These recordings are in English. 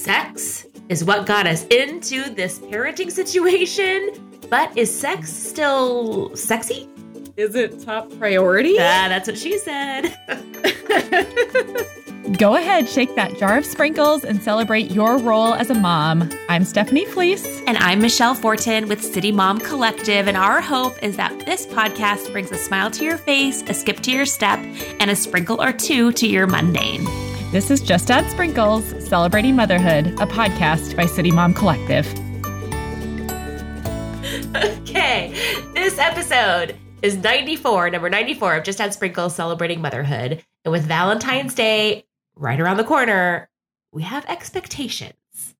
sex is what got us into this parenting situation, but is sex still sexy? Is it top priority? Yeah, that's what she said. Go ahead, shake that jar of sprinkles and celebrate your role as a mom. I'm Stephanie Fleece. And I'm Michelle Fortin with City Mom Collective. And our hope is that this podcast brings a smile to your face, a skip to your step, and a sprinkle or two to your mundane. This is Just Add Sprinkles Celebrating Motherhood, a podcast by City Mom Collective. Okay, this episode is 94, number 94 of Just Add Sprinkles Celebrating Motherhood. And with Valentine's Day right around the corner, we have expectations.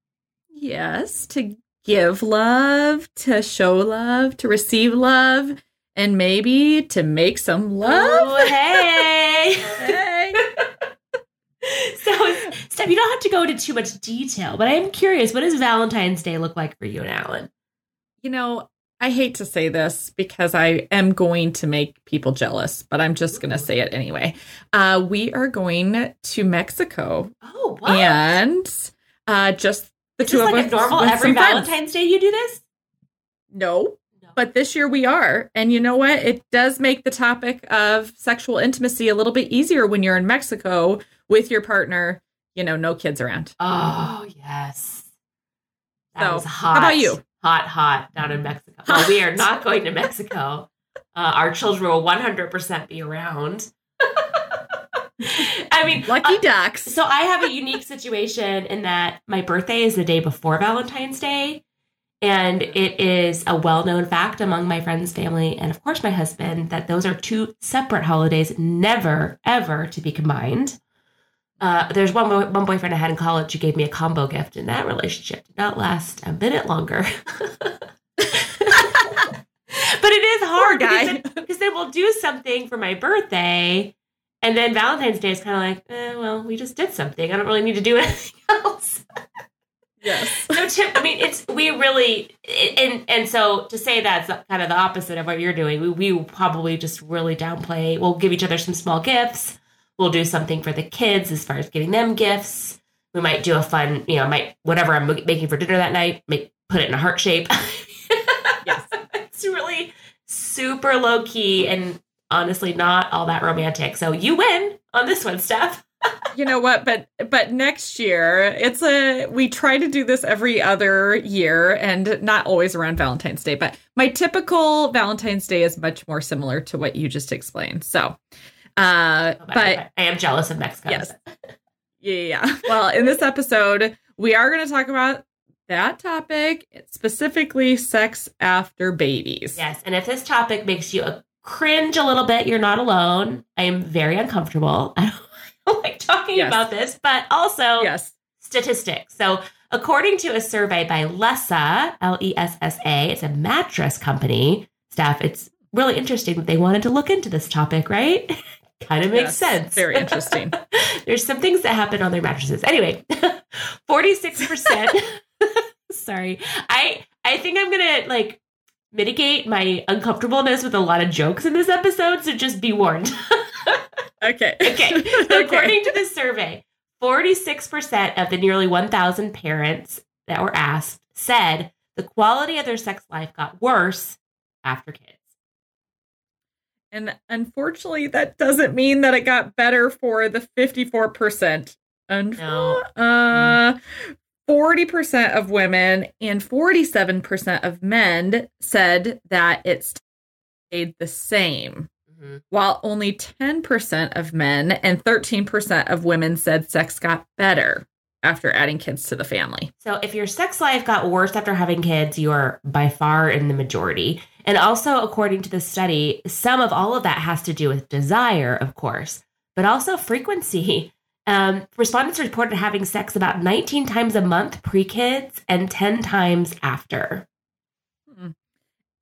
Yes, to give love, to show love, to receive love, and maybe to make some love. Oh, hey. Hey. you don't have to go into too much detail, but I am curious what does Valentine's Day look like for you and Alan? You know, I hate to say this because I am going to make people jealous, but I'm just going to say it anyway. Uh, we are going to Mexico Oh, what? and uh, just the is two of like us. normal every friends. Valentine's Day you do this? No, No. but this year we are. And you know what? It does make the topic of sexual intimacy a little bit easier when you're in Mexico with your partner, you know, no kids around. Oh, yes. That So, was hot. how about you? Hot, hot down in Mexico. Well, we are not going to Mexico. Uh, our children will 100% be around. I mean, Lucky uh, ducks. so I have a unique situation in that my birthday is the day before Valentine's Day. And it is a well known fact among my friends, family, and of course my husband that those are two separate holidays, never, ever to be combined. Uh, there's one one boyfriend I had in college who gave me a combo gift, and that relationship did not last a minute longer. but it is hard Poor guy. because, then, because then we'll do something for my birthday, and then Valentine's Day is kind of like, eh, well, we just did something. I don't really need to do anything else. yes. So, Tim, I mean, it's we really, and and so to say that's kind of the opposite of what you're doing. We we will probably just really downplay. We'll give each other some small gifts. We'll do something for the kids as far as getting them gifts. We might do a fun, you know, might whatever I'm making for dinner that night, make put it in a heart shape. Yes. it's really super low key and honestly not all that romantic. So you win on this one, Steph. you know what but but next year it's a we try to do this every other year and not always around valentine's day but my typical valentine's day is much more similar to what you just explained so uh but I am jealous of Mexico. Yes. yeah, yeah well in this episode we are going to talk about that topic specifically sex after babies Yes, and if this topic makes you a cringe a little bit, you're not alone. I am very uncomfortable. I don't like talking Yes. about this, but also yes statistics. So, according to a survey by Lessa, L E S S A, it's a mattress company Steph. It's really interesting that they wanted to look into this topic, right? kind of makes Yes, sense. very interesting There's some things that happen on their mattresses. Anyway, 46%. Sorry. I I think I'm going to like mitigate my uncomfortableness with a lot of jokes in this episode, so just be warned. okay okay. So according to this survey, 46% of the nearly 1,000 parents that were asked said the quality of their sex life got worse after kids. And unfortunately, that doesn't mean that it got better for the 54%. Unf- No. Uh, 40% of women and 47% of men said that it stayed the same, Mhm. while only 10% of men and 13% of women said sex got better after adding kids to the family. So if your sex life got worse after having kids, you are by far in the majority. And also, according to the study, some of all of that has to do with desire, of course, but also frequency. Um, respondents reported having sex about 19 times a month pre kids and 10 times after.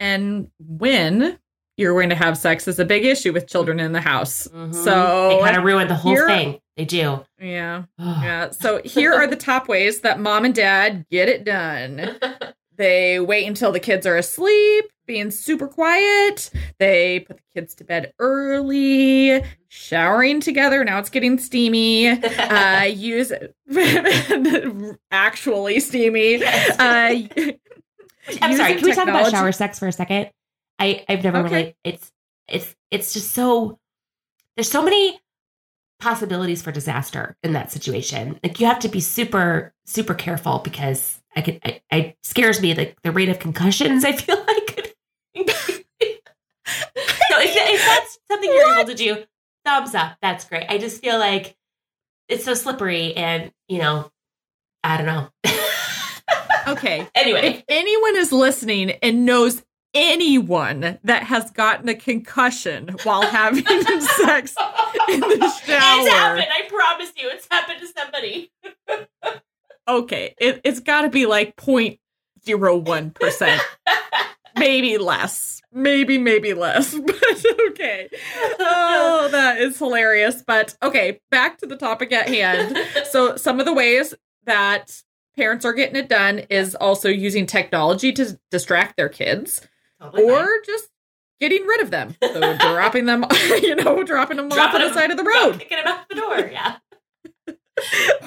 And when you're going to have sex is a big issue with children in the house. Mhm. So they kind of ruined the whole here- thing. They do. Yeah. Yeah. So here are the top ways that mom and dad get it done. They wait until the kids are asleep. Being super quiet. They put the kids to bed early, showering together. Now it's getting steamy. Uh, use actually steamy. Uh, I'm sorry. Can we talk about shower sex for a second? I I've never Okay. really. It's it's it's just so. There's so many possibilities for disaster in that situation. Like you have to be super super careful because I could. I, I scares me like the rate of concussions. I feel like. If, if that's something you're able to do, thumbs up. That's great. I just feel like it's so slippery, and you know, I don't know. Okay. anyway, If anyone is listening and knows anyone that has gotten a concussion while having sex in the shower, It's happened. I promise you, it's happened to somebody. okay, it, it's got to be like 0.01%, maybe less. Maybe, maybe less, but okay. Oh, that is hilarious. But okay, back to the topic at hand. So, some of the ways that parents are getting it done is also using technology to distract their kids Totally or fine. just getting rid of them. So, dropping them, you know, dropping them off Dropping on the them- side of the road, kicking him out the door. Yeah.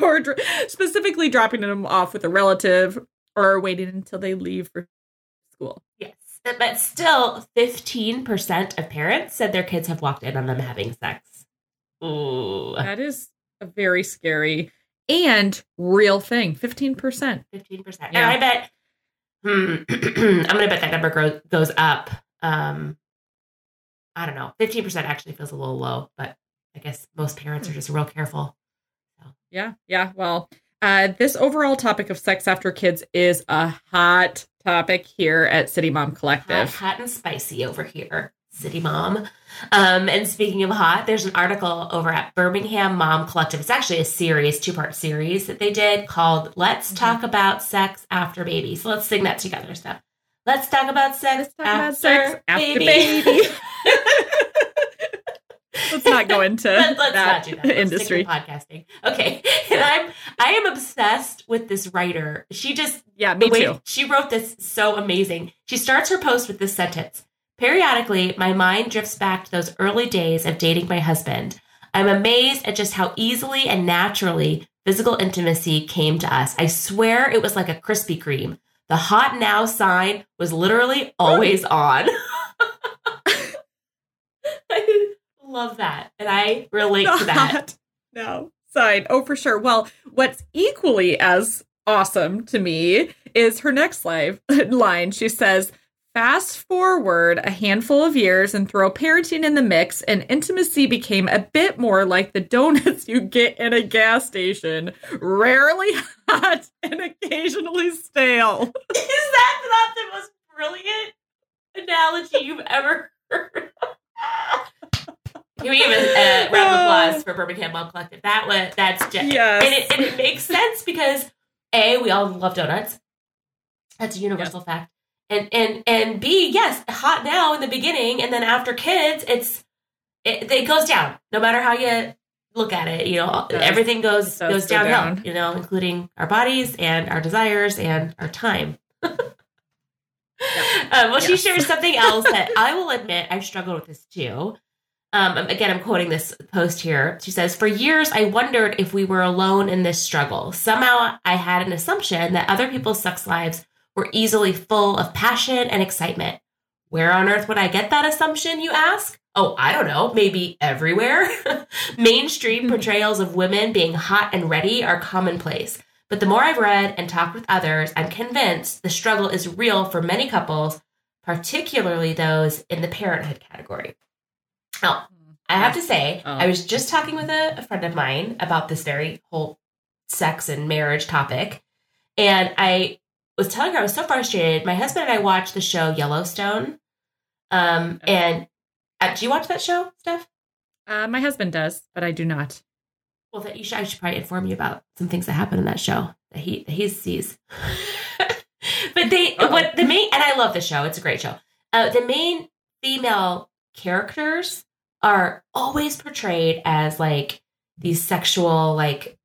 or dr- specifically dropping them off with a relative or waiting until they leave for school. Yes. But still, 15% of parents said their kids have walked in on them having sex. Ooh. That is a very scary and real thing. 15%. 15%. And Yeah. I bet, hmm, I'm going to bet that number grow, goes up. Um, I don't know. 15% actually feels a little low, but I guess most parents are just real careful. Yeah, yeah. Well, uh, this overall topic of sex after kids is a hot topic here at City Mom Collective. hot and spicy over here, City Mom. Um, and speaking of hot, there's an article over at Birmingham Mom Collective. It's actually a series, two part series that they did called Let's Mhm. Talk About Sex After Baby. So let's sing that together, Steph. Let's talk about sex, Let's talk after, about sex after baby. baby. Let's not go into Let, us that, not do that. Let's industry. podcasting. Okay. And I'm I am obsessed with this writer. She just Yeah, me too. She wrote this so amazing. She starts her post with this sentence Periodically, my mind drifts back to those early days of dating my husband. I'm amazed at just how easily and naturally physical intimacy came to us. I swear it was like a Krispy Kreme. The hot now sign was literally always on. I love that. And I relate to that. No, Oh, for sure. Well, what's equally as awesome to me is her next live line. She says, Fast forward a handful of years and throw parenting in the mix, and intimacy became a bit more like the donuts you get in a gas station, rarely hot and occasionally stale. Is that not the most brilliant analogy you've ever heard? Can we give a uh, round of applause for Birmingham Mom Collective? That was that's just Yes. and it, and it makes sense because a we all love donuts. That's a universal fact. And and and b yes, hot now in the beginning, and then after kids, it's it, it goes down. No matter how you look at it, you know, It everything goes goes downhill. down. You know, including our bodies and our desires and our time. Um, well, she shares something else that I will admit I've struggled with this too. Um, again, I'm quoting this post here. She says, For years, I wondered if we were alone in this struggle. Somehow, I had an assumption that other people's sex lives were easily full of passion and excitement. Where on earth would I get that assumption, you ask? Oh, I don't know. Maybe everywhere. Mainstream portrayals of women being hot and ready are commonplace. But the more I've read and talked with others, I'm convinced the struggle is real for many couples, particularly those in the parenthood category. Now, I have to say, Oh. I was just talking with a, a friend of mine about this very whole sex and marriage topic. And I was telling her I was so frustrated. My husband and I watched the show Yellowstone. Um, and uh, do you watch that show, Steph? Uh, my husband does, but I do not. Well, that you should, I should probably inform you about some things that happen in that show that he that he sees. but they Uh-oh. what the main and I love the show. It's a great show. Uh, the main female characters are always portrayed as like these sexual like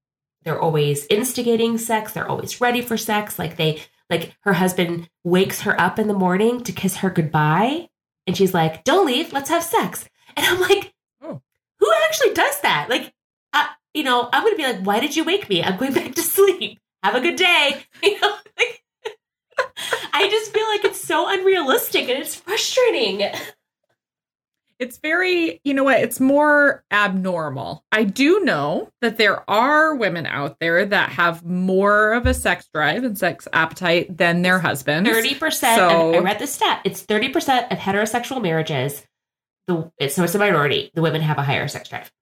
they're always instigating sex they're always ready for sex like they like her husband wakes her up in the morning to kiss her goodbye. And she's like, don't leave, let's have sex. And I'm like, Oh. who actually does that? Like, uh, you know, I'm going to be like, why did you wake me? I'm going back to sleep. Have a good day. You know, like, I just feel like it's so unrealistic and it's frustrating. It's very, you know what, it's more abnormal. I do know that there are women out there that have more of a sex drive and sex appetite than their husbands. Thirty percent. So- I read the stat. It's thirty percent of heterosexual marriages. The so it's a minority. The women have a higher sex drive.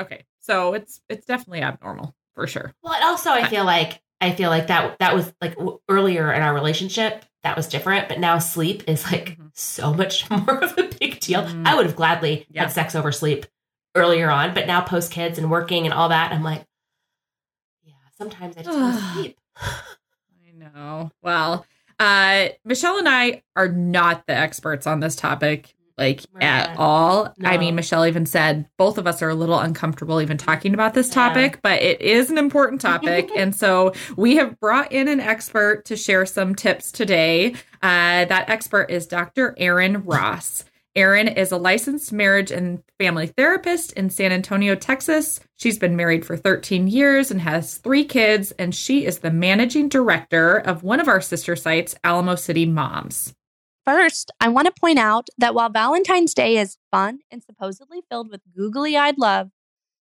Okay. So it's it's definitely abnormal for sure. Well, and also I feel like I feel like that that was like w- earlier in our relationship that was different, but now sleep is like Mhm. so much more of a big deal. Mhm. I would have gladly Yeah. had sex over sleep earlier on, but now post kids and working and all that, I'm like, yeah, sometimes I just want to sleep. I know. Well, uh Michelle and I are not the experts on this topic like We're at not. all. I mean, Michelle even said both of us are a little uncomfortable even talking about this Yeah. topic, but it is an important topic. and so we have brought in an expert to share some tips today. Uh, that expert is Dr. Erin Ross. Erin is a licensed marriage and family therapist in San Antonio, Texas. She's been married for 13 years and has three kids, and she is the managing director of one of our sister sites, Alamo City Moms. First, I want to point out that while Valentine's Day is fun and supposedly filled with googly eyed love,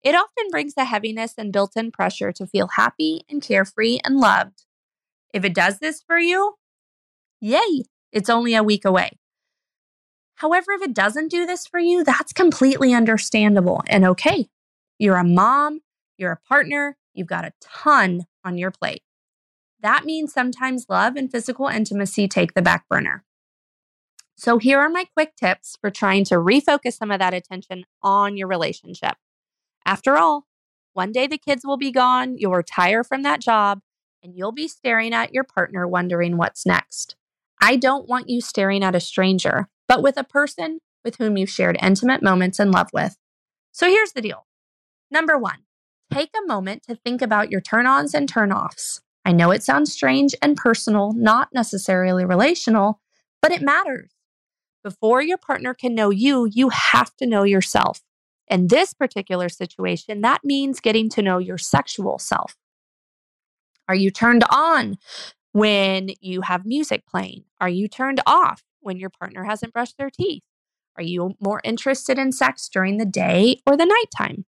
it often brings a heaviness and built in pressure to feel happy and carefree and loved. If it does this for you, yay, it's only a week away. However, if it doesn't do this for you, that's completely understandable and okay. You're a mom, you're a partner, you've got a ton on your plate. That means sometimes love and physical intimacy take the back burner. So, here are my quick tips for trying to refocus some of that attention on your relationship. After all, one day the kids will be gone, you'll retire from that job, and you'll be staring at your partner wondering what's next. I don't want you staring at a stranger, but with a person with whom you've shared intimate moments in love with. So, here's the deal number one, take a moment to think about your turn ons and turn offs. I know it sounds strange and personal, not necessarily relational, but it matters. Before your partner can know you, you have to know yourself. In this particular situation, that means getting to know your sexual self. Are you turned on when you have music playing? Are you turned off when your partner hasn't brushed their teeth? Are you more interested in sex during the day or the nighttime?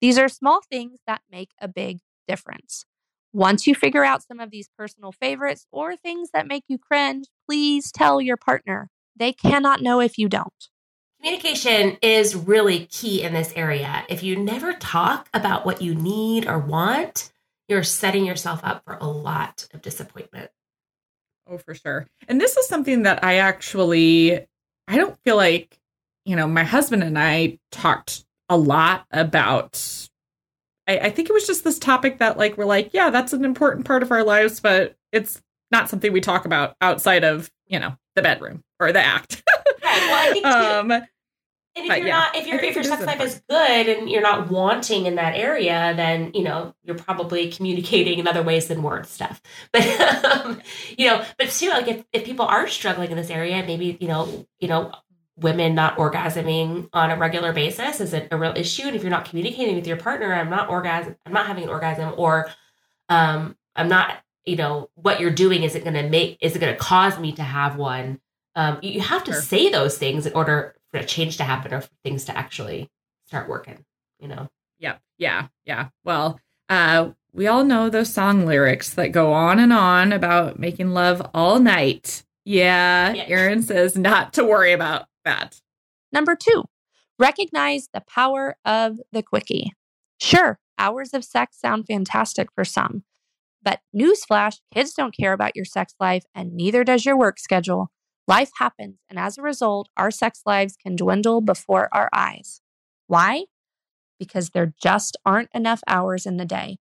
These are small things that make a big difference. Once you figure out some of these personal favorites or things that make you cringe, please tell your partner. They cannot know if you don't. Communication is really key in this area. If you never talk about what you need or want, you're setting yourself up for a lot of disappointment. Oh, for sure. And this is something that I actually, I don't feel like, you know, my husband and I talked a lot about. I, I think it was just this topic that, like, we're like, yeah, that's an important part of our lives, but it's not something we talk about outside of, you know, the bedroom or the act. Right. Well, I think too, um, and if you're yeah, not, if I your if your sex life is good and you're not wanting in that area, then you know you're probably communicating in other ways than words stuff. But um, you know, but still, like if, if people are struggling in this area, maybe you know, you know, women not orgasming on a regular basis is a, a real issue. And if you're not communicating with your partner, I'm not orgasm, I'm not having an orgasm, or um, I'm not, you know, what you're doing isn't going to make is it going to cause me to have one. Um, you, you have to Sure. say those things in order for a change to happen or for things to actually start working. You know, Yeah, yeah, yeah. Well, uh, we all know those song lyrics that go on and on about making love all night. Yeah, Yeah. Erin says not to worry about that. Number two, recognize the power of the quickie. Sure, hours of sex sound fantastic for some, but newsflash, kids don't care about your sex life and neither does your work schedule. Life happens, and as a result, our sex lives can dwindle before our eyes. Why? Because there just aren't enough hours in the day.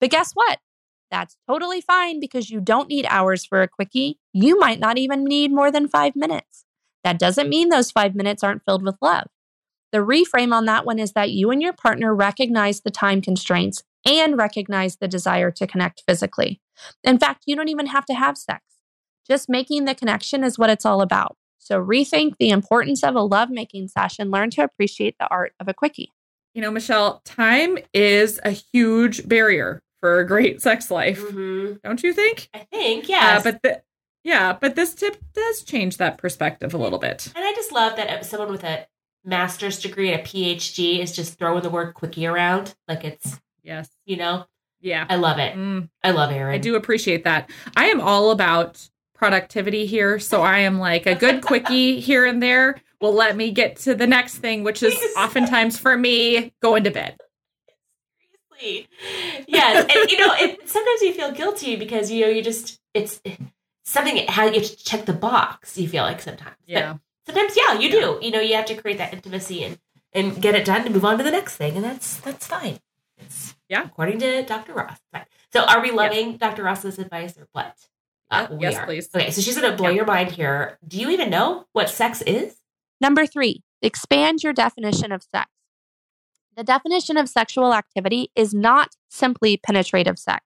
But guess what? That's totally fine because you don't need hours for a quickie. You might not even need more than five minutes. That doesn't mean those five minutes aren't filled with love. The reframe on that one is that you and your partner recognize the time constraints and recognize the desire to connect physically. In fact, you don't even have to have sex. Just making the connection is what it's all about. So rethink the importance of a lovemaking session, learn to appreciate the art of a quickie. You know, Michelle, time is a huge barrier for a great sex life. Mm-hmm. Don't you think? I think, yes. Uh, but the, yeah, but this tip does change that perspective a little bit. and I just love that someone with a master's degree, and a PhD, is just throwing the word quickie around like it's, Yes. you know, Yeah. I love it. Mm, I love Erin. I do appreciate that. I am all about productivity here. So I am like a good quickie here and there will let me get to the next thing, which is oftentimes for me going to bed. Seriously. Yes, and you know, it, sometimes you feel guilty because you know you just it's something how you have to check the box. You feel like sometimes, But Yeah. sometimes yeah, you Yeah. do. You know, you have to create that intimacy and and get it done to move on to the next thing, and that's that's fine. It's Yeah. according to Dr. Ross. Fine. So, are we loving Dr. Ross's advice or what? Uh, yes, are. please. Okay, so she's going to blow Yeah. your mind here. Do you even know what sex is? Number three, expand your definition of sex. The definition of sexual activity is not simply penetrative sex.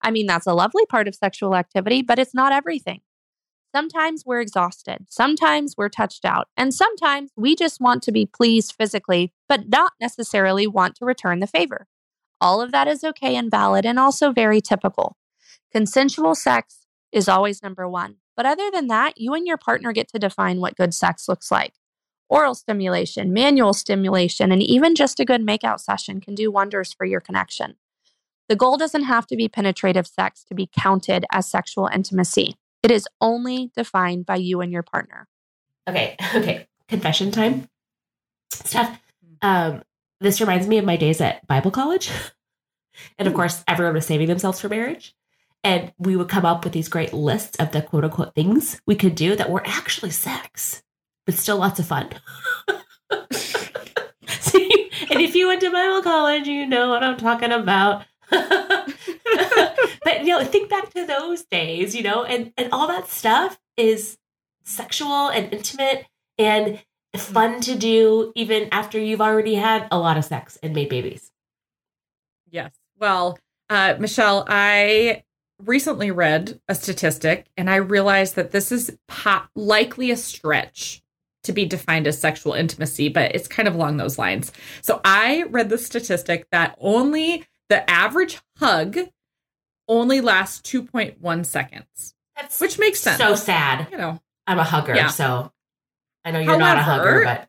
I mean, that's a lovely part of sexual activity, but it's not everything. Sometimes we're exhausted, sometimes we're touched out, and sometimes we just want to be pleased physically, but not necessarily want to return the favor. All of that is okay and valid and also very typical. Consensual sex is always number one. But other than that, you and your partner get to define what good sex looks like. Oral stimulation, manual stimulation, and even just a good makeout session can do wonders for your connection. The goal doesn't have to be penetrative sex to be counted as sexual intimacy. It is only defined by you and your partner. Okay, okay. Confession time. Steph, um, this reminds me of my days at Bible college. And of hmm. course, everyone was saving themselves for marriage. And we would come up with these great lists of the quote unquote things we could do that were actually sex, but still lots of fun. So you- and if you went to Bible college, you know what I'm talking about. but you know, think back to those days, you know, and, and all that stuff is sexual and intimate and fun to do even after you've already had a lot of sex and made babies. Yes. Well, uh, Michelle, I recently read a statistic and I realized that this is po- likely a stretch to be defined as sexual intimacy, but it's kind of along those lines. So I read the statistic that only the average hug only lasts 2.1 seconds, That's which makes sense. so sad. you know, I'm a hugger, Yeah. so I know you're not a However- hugger, but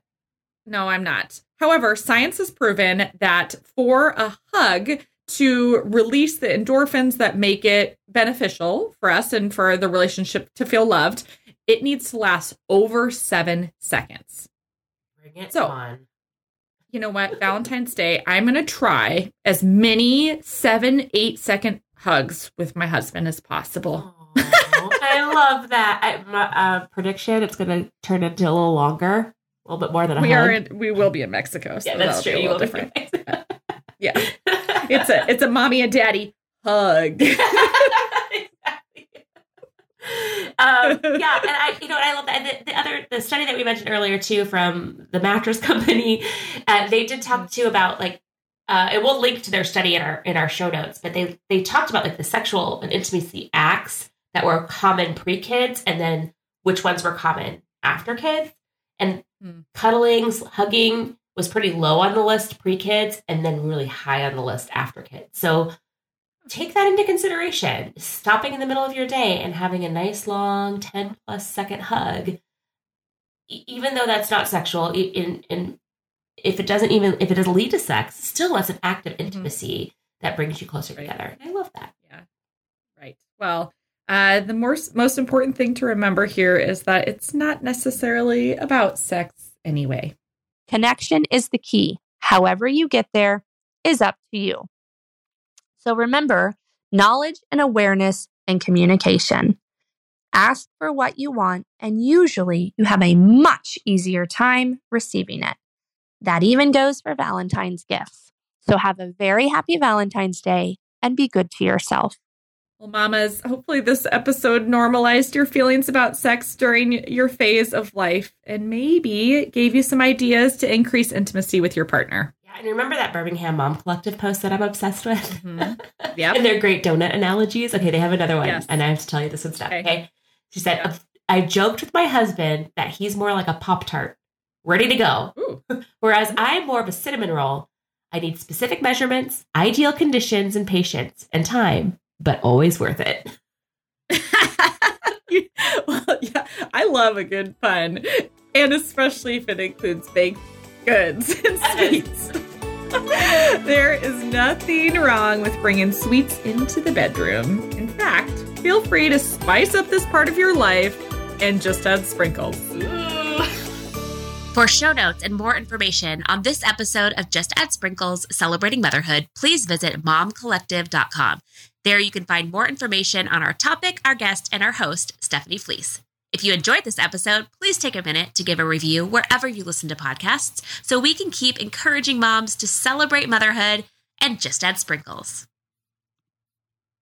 No, I'm not. However, science has proven that for a hug to release the endorphins that make it beneficial for us and for the relationship to feel loved, it needs to last over seven seconds. bring it So- on. You know what? Valentine's Day, I'm going to try as many seven, eight second hugs with my husband as possible. Aw, I love that. I, my uh, prediction: it's going to turn into a little longer, a little bit more than a We hug. are in, we will be in Mexico, so yeah, that's true. be a You little will be different. Yeah, it's a it's a mommy and daddy hug. Um, yeah, and I, you know, I love that. And the, the other, the study that we mentioned earlier too, from the mattress company, uh, they did talk too about like, uh, and we'll link to their study in our in our show notes. But they they talked about like the sexual and intimacy acts that were common pre kids, and then which ones were common after kids. And Hmm. cuddlings, hugging was pretty low on the list pre kids, and then really high on the list after kids. So take that into consideration. Stopping in the middle of your day and having a nice long 10 plus second hug, even though that's not sexual, in, in if it doesn't even if it doesn't lead to sex, still that's an act of intimacy that brings you closer Right. together. I love that. Yeah. Right. Well, uh, the most most important thing to remember here is that it's not necessarily about sex anyway. Connection is the key. However, you get there is up to you. So remember knowledge and awareness and communication. Ask for what you want, and usually you have a much easier time receiving it. That even goes for Valentine's gifts. So have a very happy Valentine's Day and be good to yourself. Well, mamas, hopefully this episode normalized your feelings about sex during your phase of life and maybe gave you some ideas to increase intimacy with your partner. Yeah, And remember that Birmingham Mom Collective post that I'm obsessed with? Mhm. Yep. and their great donut analogies. Okay, they have another one, Yes. and I have to tell you this one Steph. Okay. Okay. She said, Yeah. I joked with my husband that he's more like a Pop Tart, ready to go. Whereas I'm more of a cinnamon roll. I need specific measurements, ideal conditions, and patience and time, but always worth it. well, yeah, I love a good pun, and especially if it includes baked goods and sweets. there is nothing wrong with bringing sweets into the bedroom. In fact, feel free to spice up this part of your life and just add sprinkles. For show notes and more information on this episode of Just Add Sprinkles Celebrating Motherhood, please visit momcollective.com. There you can find more information on our topic, our guest, and our host, Stephanie Fleece. If you enjoyed this episode, please take a minute to give a review wherever you listen to podcasts so we can keep encouraging moms to celebrate motherhood and just add sprinkles.